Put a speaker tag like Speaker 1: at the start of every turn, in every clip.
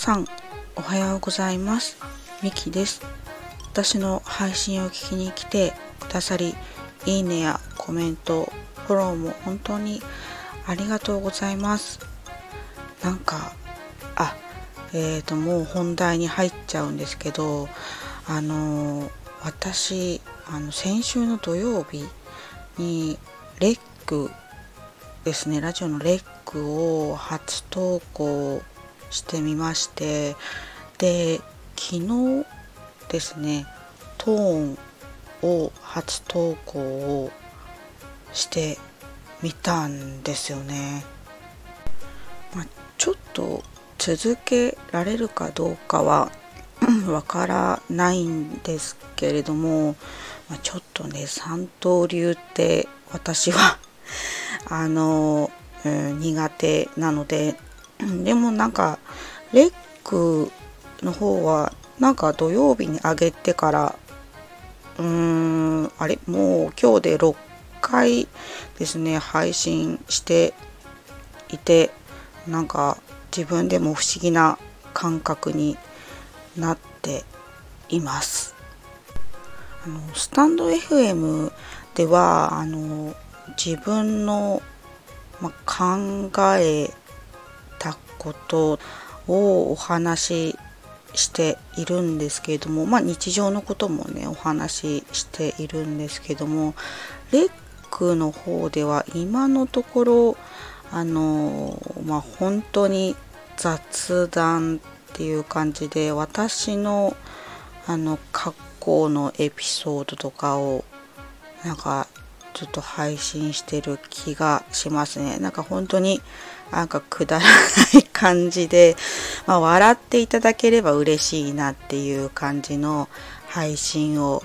Speaker 1: さんおはようございます。ミキです。私の配信を聞きに来てくださりいいねやコメントフォローも本当にありがとうございます。なんかあえーともう本題に入っちゃうんですけどあの私あの先週の土曜日にレックですねラジオのレックを初投稿してみましてで昨日ですねトーンを初投稿をしてみたんですよね。まあ、ちょっと続けられるかどうかは わからないんですけれども、まあ、ちょっとね三刀流って私は あの、うん、苦手なのででもなんかレックの方はなんか土曜日に上げてからうーんあれ？もう今日で6回ですね配信していてなんか自分でも不思議な感覚になっています。あのスタンド FM ではあの自分の、ま、考えことをお話ししているんですけれども、まあ、日常のこともねお話ししているんですけどもレックの方では今のところあのまあ本当に雑談っていう感じで私のあの過去のエピソードとかをなんかちょっと配信してる気がしますね。なんか本当になんかくだらない感じで、まあ、笑っていただければ嬉しいなっていう感じの配信を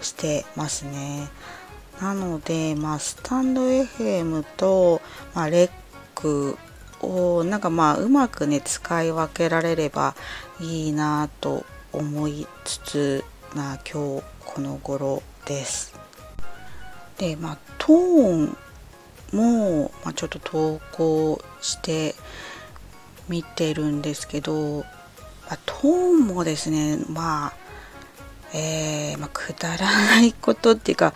Speaker 1: してますね。なので、まあ、スタンド FM と、まあ、レックをなんかまあうまくね使い分けられればいいなと思いつつな今日この頃です。でまあトーンも、まあ、ちょっと投稿してみてるんですけど、まあ、トーンもですねまあえー、まあ、くだらないことっていうか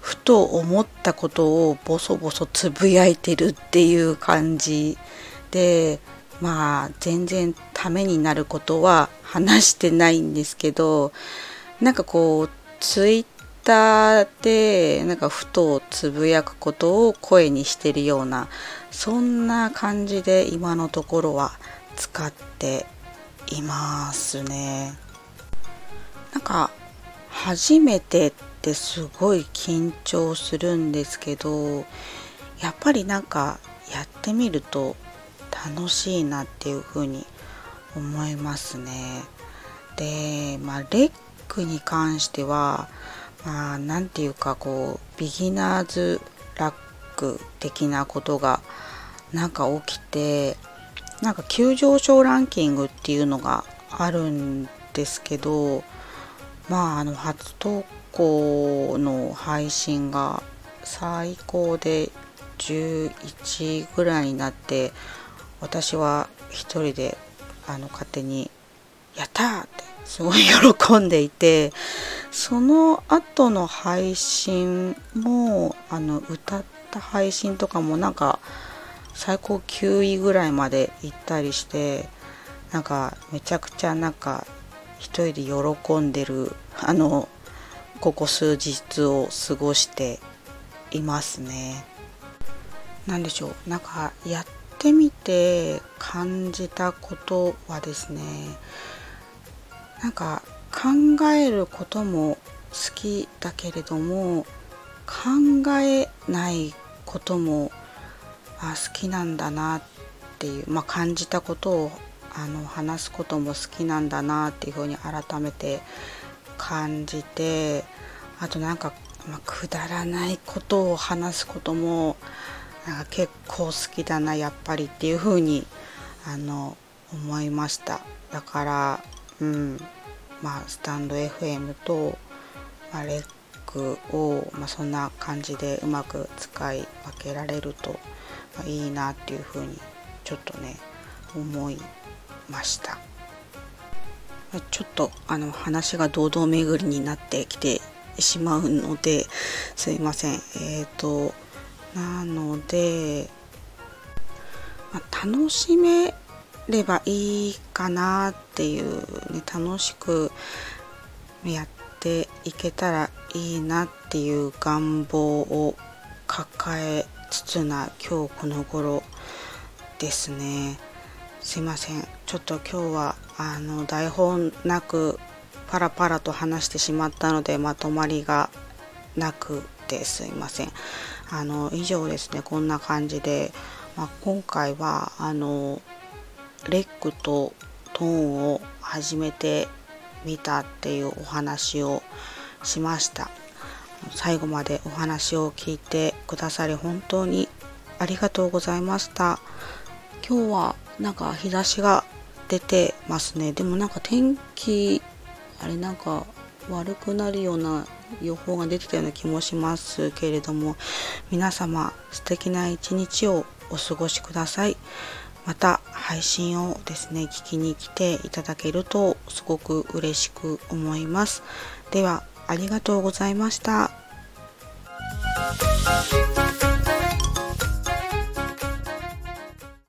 Speaker 1: ふと思ったことをボソボソつぶやいてるっていう感じでまあ全然ためになることは話してないんですけどなんかこうツイッターでなんかふとつぶやくことを声にしてるようなそんな感じで今のところは使っていますね。なんか初めてってすごい緊張するんですけどやっぱりなんかやってみると楽しいなっていうふうに思いますね。でまあレックに関してはまあ何て言うかこうビギナーズラック的なことがなんか起きてなんか急上昇ランキングっていうのがあるんですけどまああの初投稿の配信が最高で11ぐらいになって私は一人であの勝手に「やった!」ってすごい喜んでいてその後の配信もあの歌った配信とかもなんか最高9位ぐらいまで行ったりしてなんかめちゃくちゃなんか一人で喜んでるあのここ数日を過ごしていますね。何でしょうなんかやってみて感じたことはですねなんか考えることも好きだけれども考えないこともあ好きなんだなっていう、まあ、感じたことをあの話すことも好きなんだなっていうふうに改めて感じてあとなんか、まあ、くだらないことを話すこともなんか結構好きだなやっぱりっていうふうにあの思いました。だからうん。まあ、スタンド FM と、まあ、レックを、まあ、そんな感じでうまく使い分けられると、まあ、いいなっていうふうにちょっとね思いました。ちょっとあの話が堂々巡りになってきてしまうのですいません。えっ、ー、となので、まあ、楽しめればいいかなっていう、ね、楽しくやっていけたらいいなっていう願望を抱えつつな今日この頃ですね。すいません。ちょっと今日はあの台本なくパラパラと話してしまったのでまとまりがなくてすいません。あの以上ですね。こんな感じで、まあ、今回はあのレックとトーンを始めてみたっていうお話をしました。最後までお話を聞いてくださり本当にありがとうございました。今日はなんか日差しが出てますね。でもなんか天気あれなんか悪くなるような予報が出てたような気もしますけれども皆様素敵な一日をお過ごしください。また配信をですね聞きに来ていただけるとすごく嬉しく思いますではありがとうございました。